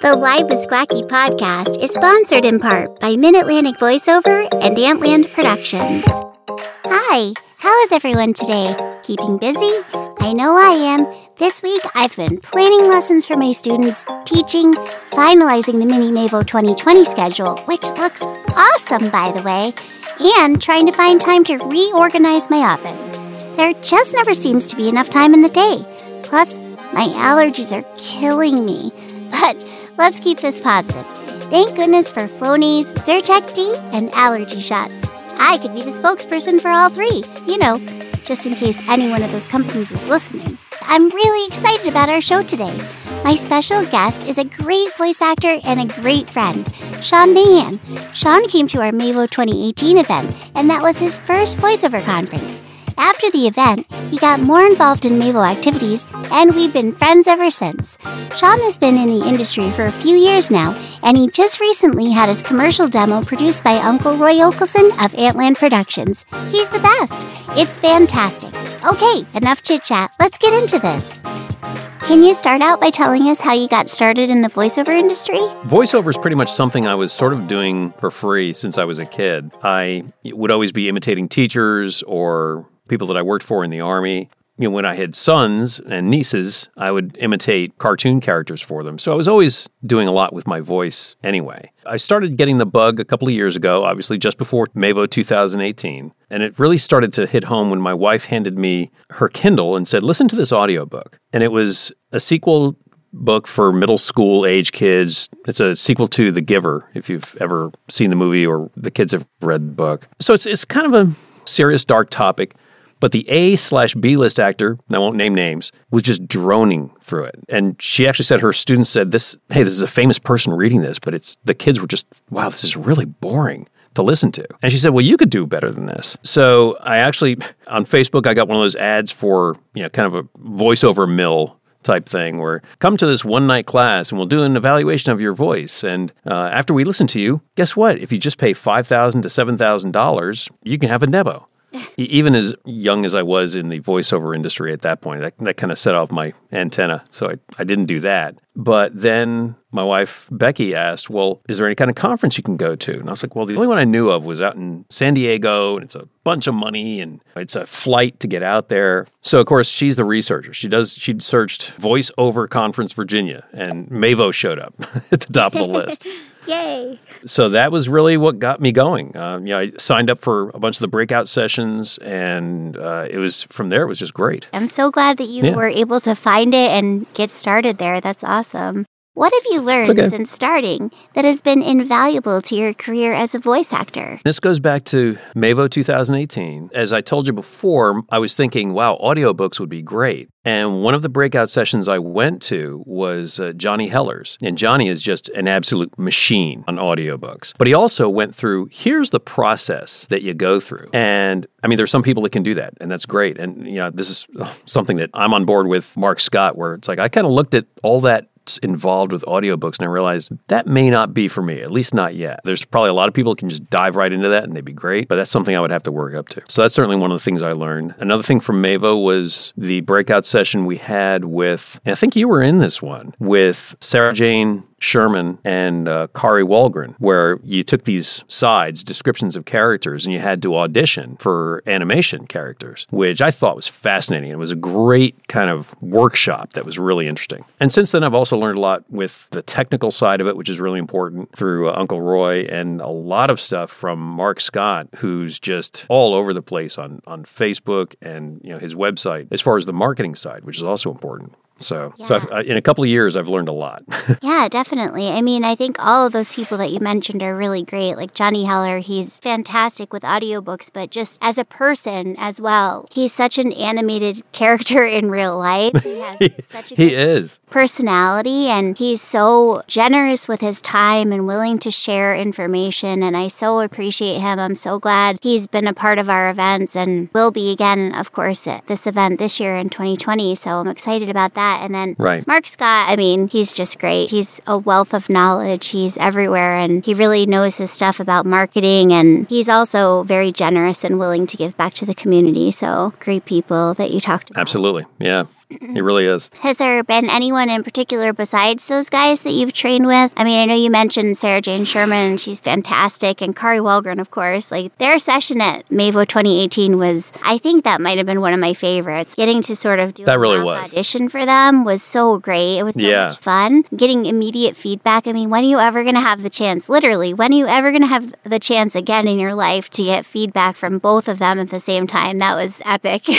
The Live with Squacky podcast is sponsored in part by Mid Atlantic Voiceover and Antland Productions. Hi, how is everyone today? Keeping busy? I know I am. This week I've been planning lessons for my students, teaching, finalizing the Mini Mavo 2020 schedule, which looks awesome by the way, and trying to find time to reorganize my office. There just never seems to be enough time in the day. Plus, my allergies are killing me. But let's keep this positive. Thank goodness for Flonase, Zyrtec D, and allergy shots. I could be the spokesperson for all three, you know, just in case any one of those companies is listening. I'm really excited about our show today. My special guest is a great voice actor and a great friend, Sean Mahan. Sean came to our Mavo 2018 event, and that was his first voiceover conference. After the event, he got more involved in Mavo activities, and we've been friends ever since. Sean has been in the industry for a few years now, and he just recently had his commercial demo produced by Uncle Roy Yokelson of Antland Productions. He's the best. It's fantastic. Okay, enough chit chat. Let's get into this. Can you start out by telling us how you got started in the voiceover industry? Voiceover is pretty much something I was sort of doing for free since I was a kid. I would always be imitating teachers or people that I worked for in the army. You know, when I had sons and nieces, I would imitate cartoon characters for them. So I was always doing a lot with my voice anyway. I started getting the bug a couple of years ago, obviously just before Mavo 2018. And it really started to hit home when my wife handed me her Kindle and said, listen to this audiobook. And it was a sequel book for middle school age kids. It's a sequel to The Giver, if you've ever seen the movie or the kids have read the book. So it's, it's kind of a serious, dark topic. But the A slash B list actor, I won't name names, was just droning through it. And she actually said her students said, This, hey, this is a famous person reading this, but it's the kids were just, wow, this is really boring to listen to. And she said, Well, you could do better than this. So I actually, on Facebook, I got one of those ads for, you know, kind of a voiceover mill type thing where come to this one night class and we'll do an evaluation of your voice and uh, after we listen to you guess what if you just pay 5000 to $7000 you can have a demo even as young as I was in the voiceover industry at that point, that, that kind of set off my antenna. So I, I didn't do that. But then my wife, Becky, asked, Well, is there any kind of conference you can go to? And I was like, Well, the only one I knew of was out in San Diego, and it's a bunch of money, and it's a flight to get out there. So, of course, she's the researcher. She does, she searched Voiceover Conference Virginia, and Mavo showed up at the top of the list. Yay. So that was really what got me going. Uh, you know, I signed up for a bunch of the breakout sessions, and uh, it was from there. It was just great. I'm so glad that you Yeah. were able to find it and get started there. That's awesome. What have you learned okay. since starting that has been invaluable to your career as a voice actor? This goes back to Mavo 2018. As I told you before, I was thinking, wow, audiobooks would be great. And one of the breakout sessions I went to was uh, Johnny Heller's. And Johnny is just an absolute machine on audiobooks. But he also went through here's the process that you go through. And I mean, there's some people that can do that, and that's great. And, you know, this is uh, something that I'm on board with Mark Scott, where it's like I kind of looked at all that involved with audiobooks and I realized that may not be for me, at least not yet. There's probably a lot of people can just dive right into that and they'd be great, but that's something I would have to work up to. So that's certainly one of the things I learned. Another thing from Mavo was the breakout session we had with, I think you were in this one, with Sarah Jane Sherman and uh, Kari Wahlgren, where you took these sides, descriptions of characters, and you had to audition for animation characters, which I thought was fascinating. It was a great kind of workshop that was really interesting. And since then, I've also learned a lot with the technical side of it, which is really important through uh, Uncle Roy, and a lot of stuff from Mark Scott, who's just all over the place on on Facebook and you know his website, as far as the marketing side, which is also important. So, so I've, in a couple of years, I've learned a lot. Yeah, definitely. I mean, I think all of those people that you mentioned are really great. Like Johnny Heller, he's fantastic with audiobooks, but just as a person as well, he's such an animated character in real life. He has such a he is. personality and he's so generous with his time and willing to share information and I so appreciate him. I'm so glad he's been a part of our events and will be again of course at this event this year in 2020. So I'm excited about that. And then Right. Mark Scott, I mean, he's just great. He's a wealth of knowledge. He's everywhere and he really knows his stuff about marketing and he's also very generous and willing to give back to the community. So great people that you talked about. Absolutely. Yeah. He really is. Has there been anyone in particular besides those guys that you've trained with? I mean, I know you mentioned Sarah Jane Sherman, she's fantastic, and Kari Wahlgren, of course. Like their session at Mavo 2018 was, I think that might have been one of my favorites. Getting to sort of do That a really was. audition for them was so great. It was so Yeah. much fun. Getting immediate feedback. I mean, when are you ever going to have the chance? Literally, when are you ever going to have the chance again in your life to get feedback from both of them at the same time? That was epic.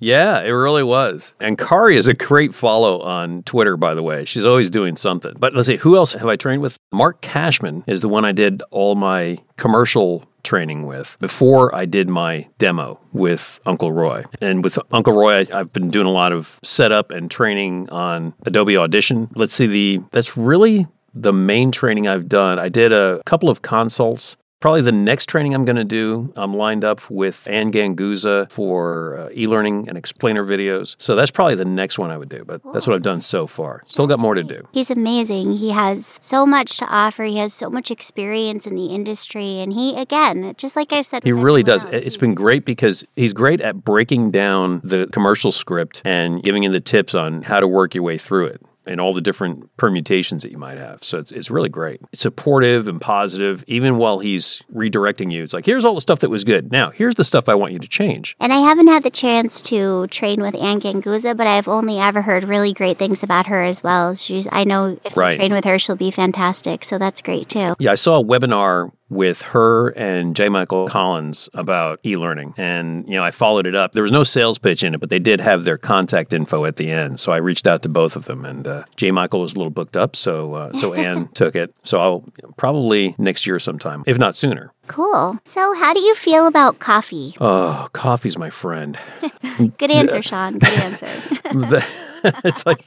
Yeah, it really was. And Kari is a great follow on Twitter, by the way. She's always doing something. But let's see, who else have I trained with? Marc Cashman is the one I did all my commercial training with before I did my demo with Uncle Roy. And with Uncle Roy, I, I've been doing a lot of setup and training on Adobe Audition. Let's see, the that's really the main training I've done. I did a couple of consults Probably the next training I'm going to do, I'm lined up with Anne Ganguzza for uh, e learning and explainer videos. So that's probably the next one I would do, but that's what I've done so far. Still got more to do. He's amazing. He has so much to offer. He has so much experience in the industry. And he, again, just like I've said, He really does. else, It's been great because he's great at breaking down the commercial script and giving you the tips on how to work your way through it and all the different permutations that you might have. So it's, it's really great. It's supportive and positive, even while he's redirecting you. It's like, here's all the stuff that was good. Now, here's the stuff I want you to change. And I haven't had the chance to train with Anne Ganguzza, but I've only ever heard really great things about her as well. She's, I know if Right. I train with her, she'll be fantastic. So that's great too. Yeah, I saw a webinar with her and J. Michael Collins about e-learning, and you know, I followed it up. There was no sales pitch in it, but they did have their contact info at the end. So I reached out to both of them, and uh, J. Michael was a little booked up, so uh, so Anne took it. So I'll probably next year sometime, if not sooner. Cool. So, how do you feel about coffee? Oh, coffee's my friend. Good answer, Sean. Good answer. It's like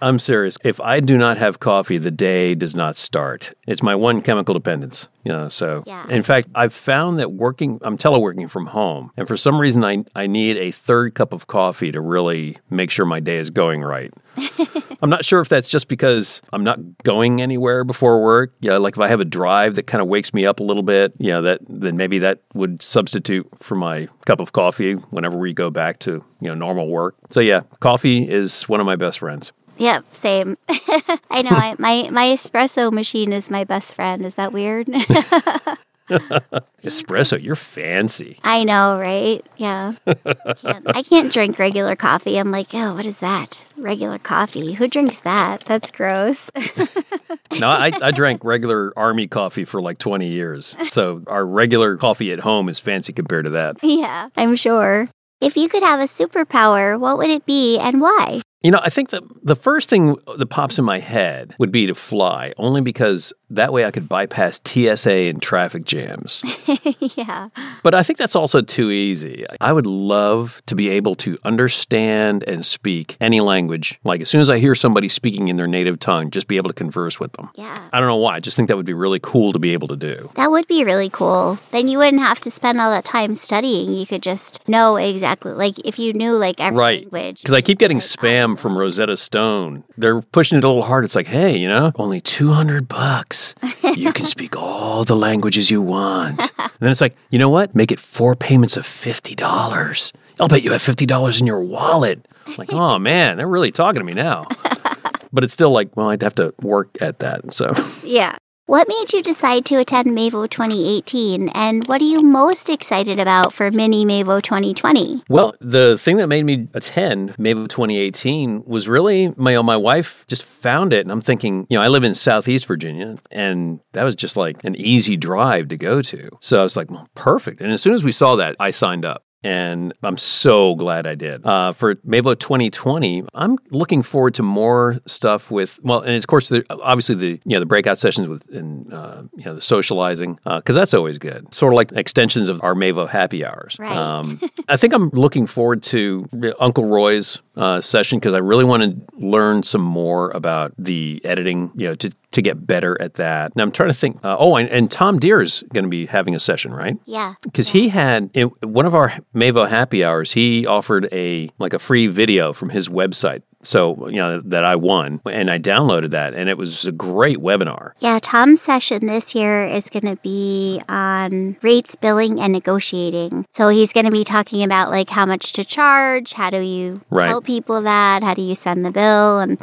I'm serious. If I do not have coffee, the day does not start. It's my one chemical dependence. You know, so Yeah. in fact, I've found that working I'm teleworking from home, and for some reason I I need a third cup of coffee to really make sure my day is going right. I'm not sure if that's just because I'm not going anywhere before work. Yeah, like if I have a drive that kind of wakes me up a little bit, yeah, that then maybe that would substitute for my cup of coffee whenever we go back to, you know, normal work. So yeah, coffee is one of my best friends. Yep, same. I know. I, my my espresso machine is my best friend. Is that weird? Espresso, you're fancy. I know, right? Yeah. I can't, I can't drink regular coffee. I'm like, oh, what is that? Regular coffee? Who drinks that? That's gross. No, I, I drank regular army coffee for like 20 years. So our regular coffee at home is fancy compared to that. yeah, I'm sure. If you could have a superpower, what would it be and why? You know, I think that the first thing that pops in my head would be to fly, only because that way I could bypass TSA and traffic jams. yeah. But I think that's also too easy. I would love to be able to understand and speak any language. Like as soon as I hear somebody speaking in their native tongue, just be able to converse with them. Yeah. I don't know why. I just think that would be really cool to be able to do. That would be really cool. Then you wouldn't have to spend all that time studying. You could just know exactly, like if you knew like every Right. language. Because I keep getting like, spam from Rosetta Stone. They're pushing it a little hard. It's like, hey, you know, only 200 bucks. You can speak all the languages you want. And then it's like, you know what? Make it four payments of $50. I'll bet you have $50 in your wallet. I'm like, oh man, they're really talking to me now. But it's still like, well, I'd have to work at that. So Yeah. What made you decide to attend Mavo 2018 and what are you most excited about for Mini Mavo 2020? Well, the thing that made me attend Mavo 2018 was really my my wife just found it, and I'm thinking, you know, I live in Southeast Virginia, and that was just like an easy drive to go to. So I was like, well, perfect. And as soon as we saw that, I signed up. And I'm so glad I did. Uh, for Mavo 2020, I'm looking forward to more stuff with well, and of course, the, obviously the you know the breakout sessions with and uh, you know the socializing because that's always good. Sort of like extensions of our Mavo happy hours. Right. Um, I think I'm looking forward to Uncle Roy's uh, session because I really want to learn some more about the editing. You know, to to get better at that. And I'm trying to think. Uh, oh, and, and Tom Dheere is going to be having a session, right? Yeah. because he had in one of our Mavo happy hours, he offered a like a free video from his website So, you know, that I won and I downloaded that and it was a great webinar. Yeah, Tom's session this year is going to be on rates, billing, and negotiating. So he's going to be talking about like how much to charge, how do you Right. tell people that, how do you send the bill, and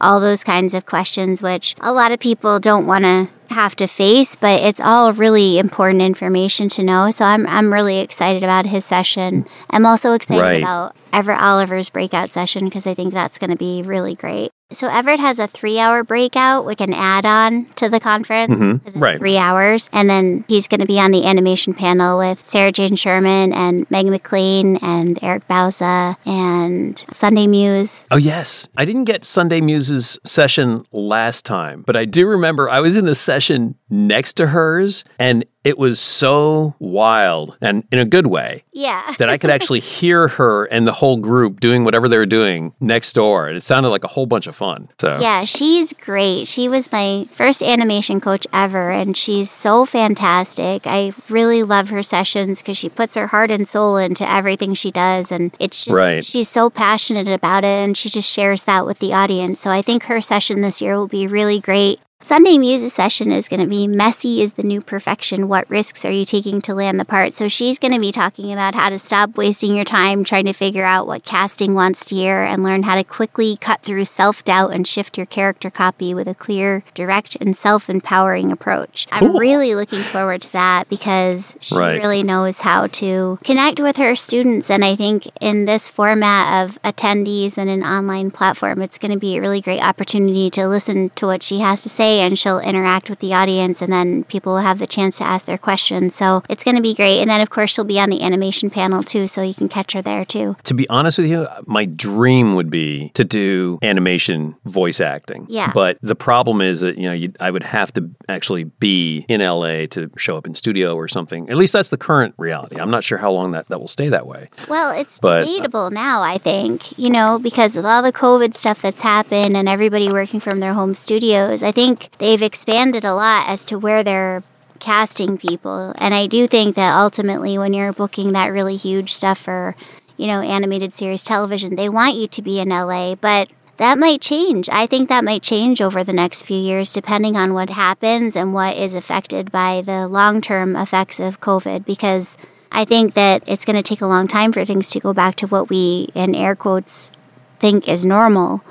all those kinds of questions, which a lot of people don't want to have to face, but it's all really important information to know. So I'm, I'm really excited about his session. I'm also excited Right. about Everett Oliver's breakout session because I think that's going to be really great. So Everett has a three hour breakout, like an add on to the conference. Mm-hmm. it's Right. Three hours. And then he's going to be on the animation panel with Sarah Jane Sherman and Meg McLean and Eric Bauza and Sunday Muse. Oh, yes. I didn't get Sunday Muse's session last time, but I do remember I was in the session next to hers and it was so wild and in a good way Yeah. that I could actually hear her and the whole group doing whatever they were doing next door. And it sounded like a whole bunch of fun. So, Yeah, she's great. She was my first animation coach ever, and she's so fantastic. I really love her sessions because she puts her heart and soul into everything she does, and it's just Right. she's so passionate about it, and she just shares that with the audience. So I think her session this year will be really great. Sunday Muse's session is going to be Messy is the New Perfection. What risks are you taking to land the part? So she's going to be talking about how to stop wasting your time trying to figure out what casting wants to hear and learn how to quickly cut through self doubt and shift your character copy with a clear, direct, and self empowering approach. I'm really looking forward to that because she Right. really knows how to connect with her students. And I think in this format of attendees and an online platform, it's going to be a really great opportunity to listen to what she has to say and she'll interact with the audience and then people will have the chance to ask their questions. So it's going to be great. And then, of course, she'll be on the animation panel too, so you can catch her there too. to be honest with you, my dream would be to do animation voice acting. Yeah. But the problem is that, you know, you, I would have to actually be in LA to show up in studio or something. At least that's the current reality. I'm not sure how long that, that will stay that way. Well, it's But- uh, debatable now, I think, you know, because with all the COVID stuff that's happened and everybody working from their home studios, I think they've expanded a lot as to where they're casting people. And I do think that ultimately, when you're booking that really huge stuff for, you know, animated series television, they want you to be in LA, but that might change. I think that might change over the next few years, depending on what happens and what is affected by the long term effects of COVID, because I think that it's going to take a long time for things to go back to what we, in air quotes, think is normal.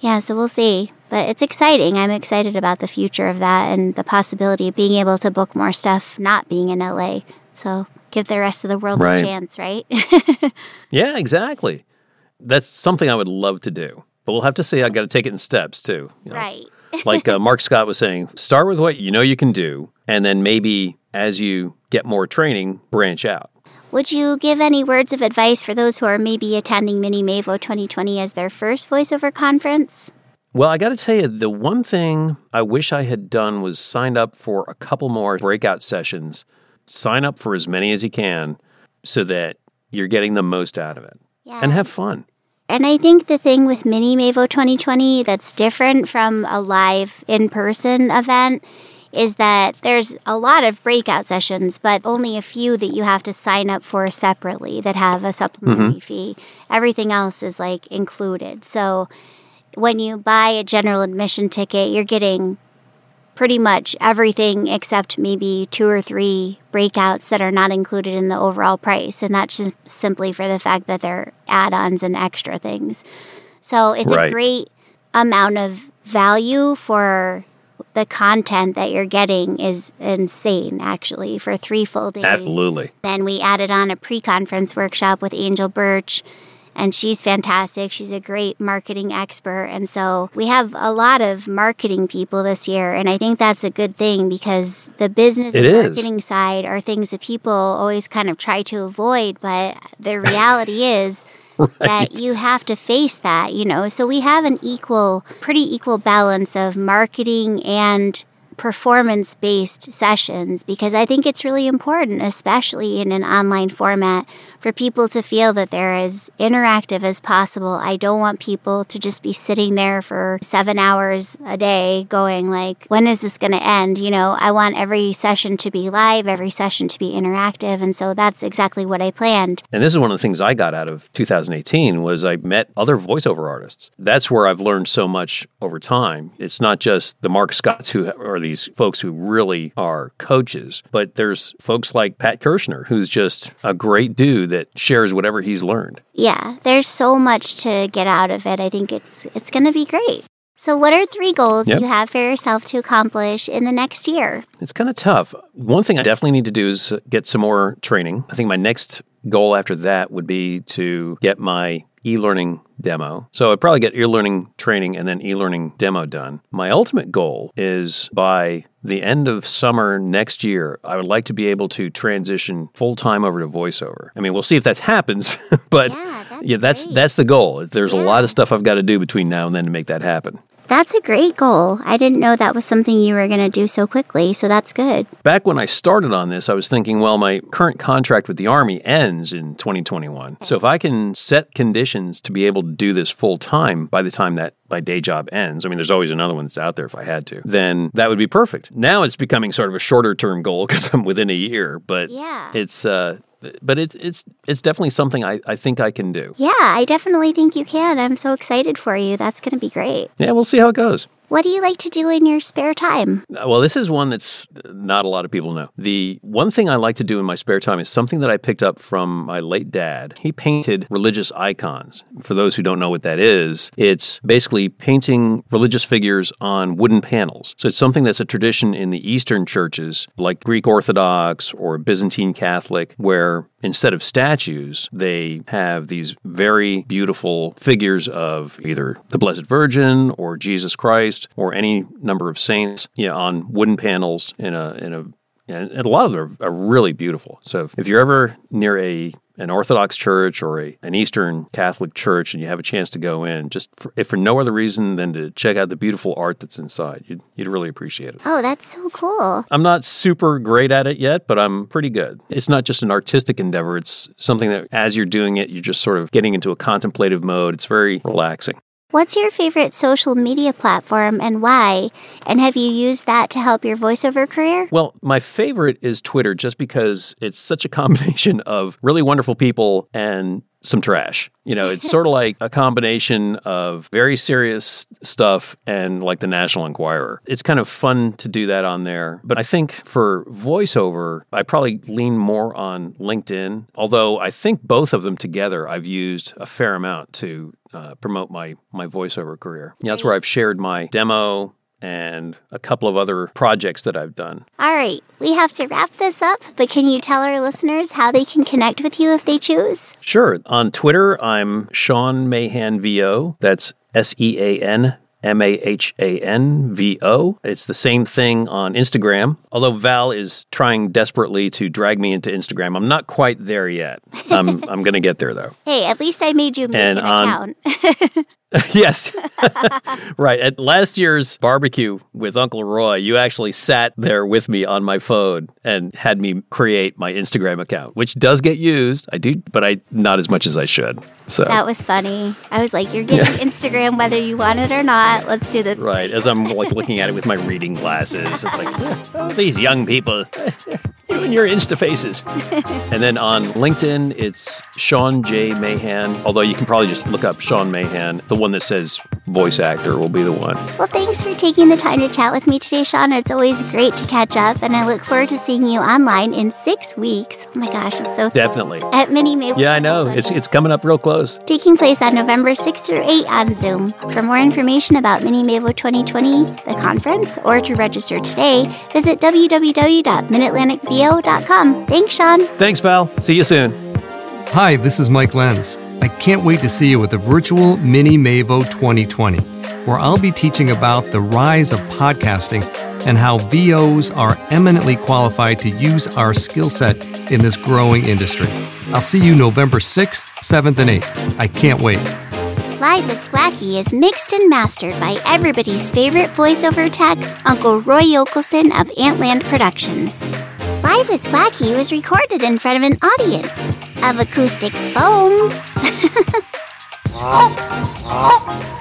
Yeah, so we'll see. But it's exciting. I'm excited about the future of that and the possibility of being able to book more stuff not being in LA. So give the rest of the world Right. a chance, right? Yeah, exactly. That's something I would love to do. But we'll have to see. I've got to take it in steps too. you know. right. like uh, Mark Scott was saying, start with what you know you can do, and then maybe as you get more training, branch out. Would you give any words of advice for those who are maybe attending Mini Mavo 2020 as their first voiceover conference? Well, I got to tell you, the one thing I wish I had done was signed up for a couple more breakout sessions. Sign up for as many as you can so that you're getting the most out of it Yeah. and have fun. And I think the thing with Mini Mavo 2020 that's different from a live in person event is that there's a lot of breakout sessions, but only a few that you have to sign up for separately that have a supplementary mm-hmm. fee. Everything else is like included. So when you buy a general admission ticket, you're getting pretty much everything except maybe two or three breakouts that are not included in the overall price. And that's just simply for the fact that they're add ons and extra things. So it's Right. a great amount of value for the content that you're getting is insane actually for three full days. Absolutely. Then we added on a pre conference workshop with Angel Birch, and she's fantastic. She's a great marketing expert. And so we have a lot of marketing people this year. And I think that's a good thing because the business It and is. marketing side are things that people always kind of try to avoid. But the reality is, that you have to face that, you know. So we have an equal, pretty equal balance of marketing and performance based sessions because I think it's really important, especially in an online format, for people to feel that they're as interactive as possible. I don't want people to just be sitting there for seven hours a day going like, when is this going to end? You know, I want every session to be live, every session to be interactive. And so that's exactly what I planned. And this is one of the things I got out of 2018 was I met other voiceover artists. That's where I've learned so much over time. It's not just the Mark Scotts who are these folks who really are coaches, but there's folks like Pat Kirschner, who's just a great dude that shares whatever he's learned. Yeah, there's so much to get out of it. I think it's it's going to be great. So, what are three goals yep. you have for yourself to accomplish in the next year? It's kind of tough. One thing I definitely need to do is get some more training. I think my next goal after that would be to get my e learning demo. So I'd probably get e learning training and then e learning demo done. My ultimate goal is by the end of summer next year, I would like to be able to transition full time over to voiceover. I mean, we'll see if that happens, but yeah, that's, yeah, that's, that's the goal. There's yeah. a lot of stuff I've got to do between now and then to make that happen. That's a great goal. I didn't know that was something you were going to do so quickly, so that's good. Back when I started on this, I was thinking, well, my current contract with the Army ends in 2021. So if I can set conditions to be able to do this full time by the time that my day job ends, I mean, there's always another one that's out there if I had to, then that would be perfect. Now it's becoming sort of a shorter term goal because I'm within a year, but yeah. it's, uh, but it's it's it's definitely something I, I think I can do. Yeah, I definitely think you can. I'm so excited for you. That's going to be great. Yeah, we'll see how it goes. What do you like to do in your spare time? Uh, well, this is one that's not a lot of people know. The one thing I like to do in my spare time is something that I picked up from my late dad. He painted religious icons. For those who don't know what that is, it's basically painting religious figures on wooden panels. So it's something that's a tradition in the Eastern churches, like Greek Orthodox or Byzantine Catholic, where instead of statues, they have these very beautiful figures of either the Blessed Virgin or Jesus Christ or any number of saints you know, on wooden panels in a in a and a lot of them are, are really beautiful. So if you're ever near a an Orthodox church or a, an Eastern Catholic church and you have a chance to go in, just for, if for no other reason than to check out the beautiful art that's inside, you'd, you'd really appreciate it. Oh, that's so cool. I'm not super great at it yet, but I'm pretty good. It's not just an artistic endeavor, it's something that as you're doing it, you're just sort of getting into a contemplative mode. It's very relaxing. What's your favorite social media platform and why? And have you used that to help your voiceover career? Well, my favorite is Twitter just because it's such a combination of really wonderful people and some trash. You know, it's sort of like a combination of very serious stuff and like the National Enquirer. It's kind of fun to do that on there. But I think for voiceover, I probably lean more on LinkedIn, although I think both of them together I've used a fair amount to uh, promote my my voiceover career. Yeah, that's where I've shared my demo, and a couple of other projects that I've done. All right, we have to wrap this up, but can you tell our listeners how they can connect with you if they choose? Sure. On Twitter, I'm Sean Mahan VO. That's S E A N M A H A N V O. It's the same thing on Instagram, although Val is trying desperately to drag me into Instagram. I'm not quite there yet. I'm, I'm going to get there, though. Hey, at least I made you make and an on, account. yes. right. At last year's barbecue with Uncle Roy, you actually sat there with me on my phone and had me create my Instagram account, which does get used. I do, but I not as much as I should. So That was funny. I was like, you're getting yeah. Instagram whether you want it or not. Let's do this. Right. As I'm like looking at it with my reading glasses, it's like, oh, these young people. you and your Insta faces. and then on LinkedIn, it's Sean J. Mahan. Although you can probably just look up Sean Mahan. The one that says voice actor will be the one. Well, thanks for taking the time to chat with me today, Sean. It's always great to catch up, and I look forward to seeing you online in six weeks. Oh my gosh, it's so definitely at Mini Mavo. Yeah, I know it's it's coming up real close. Taking place on November 6th through 8 on Zoom. For more information about Mini Mavo 2020, the conference, or to register today, visit www.midatlanticvo.com. Thanks, Sean. Thanks, Val. See you soon. Hi, this is Mike Lenz. I can't wait to see you at the virtual Mini Mavo 2020, where I'll be teaching about the rise of podcasting and how VOs are eminently qualified to use our skill set in this growing industry. I'll see you November 6th, 7th, and 8th. I can't wait. Live with Squacky is mixed and mastered by everybody's favorite voiceover tech, Uncle Roy Yokelson of Antland Productions. Live with Squacky was recorded in front of an audience of acoustic foam.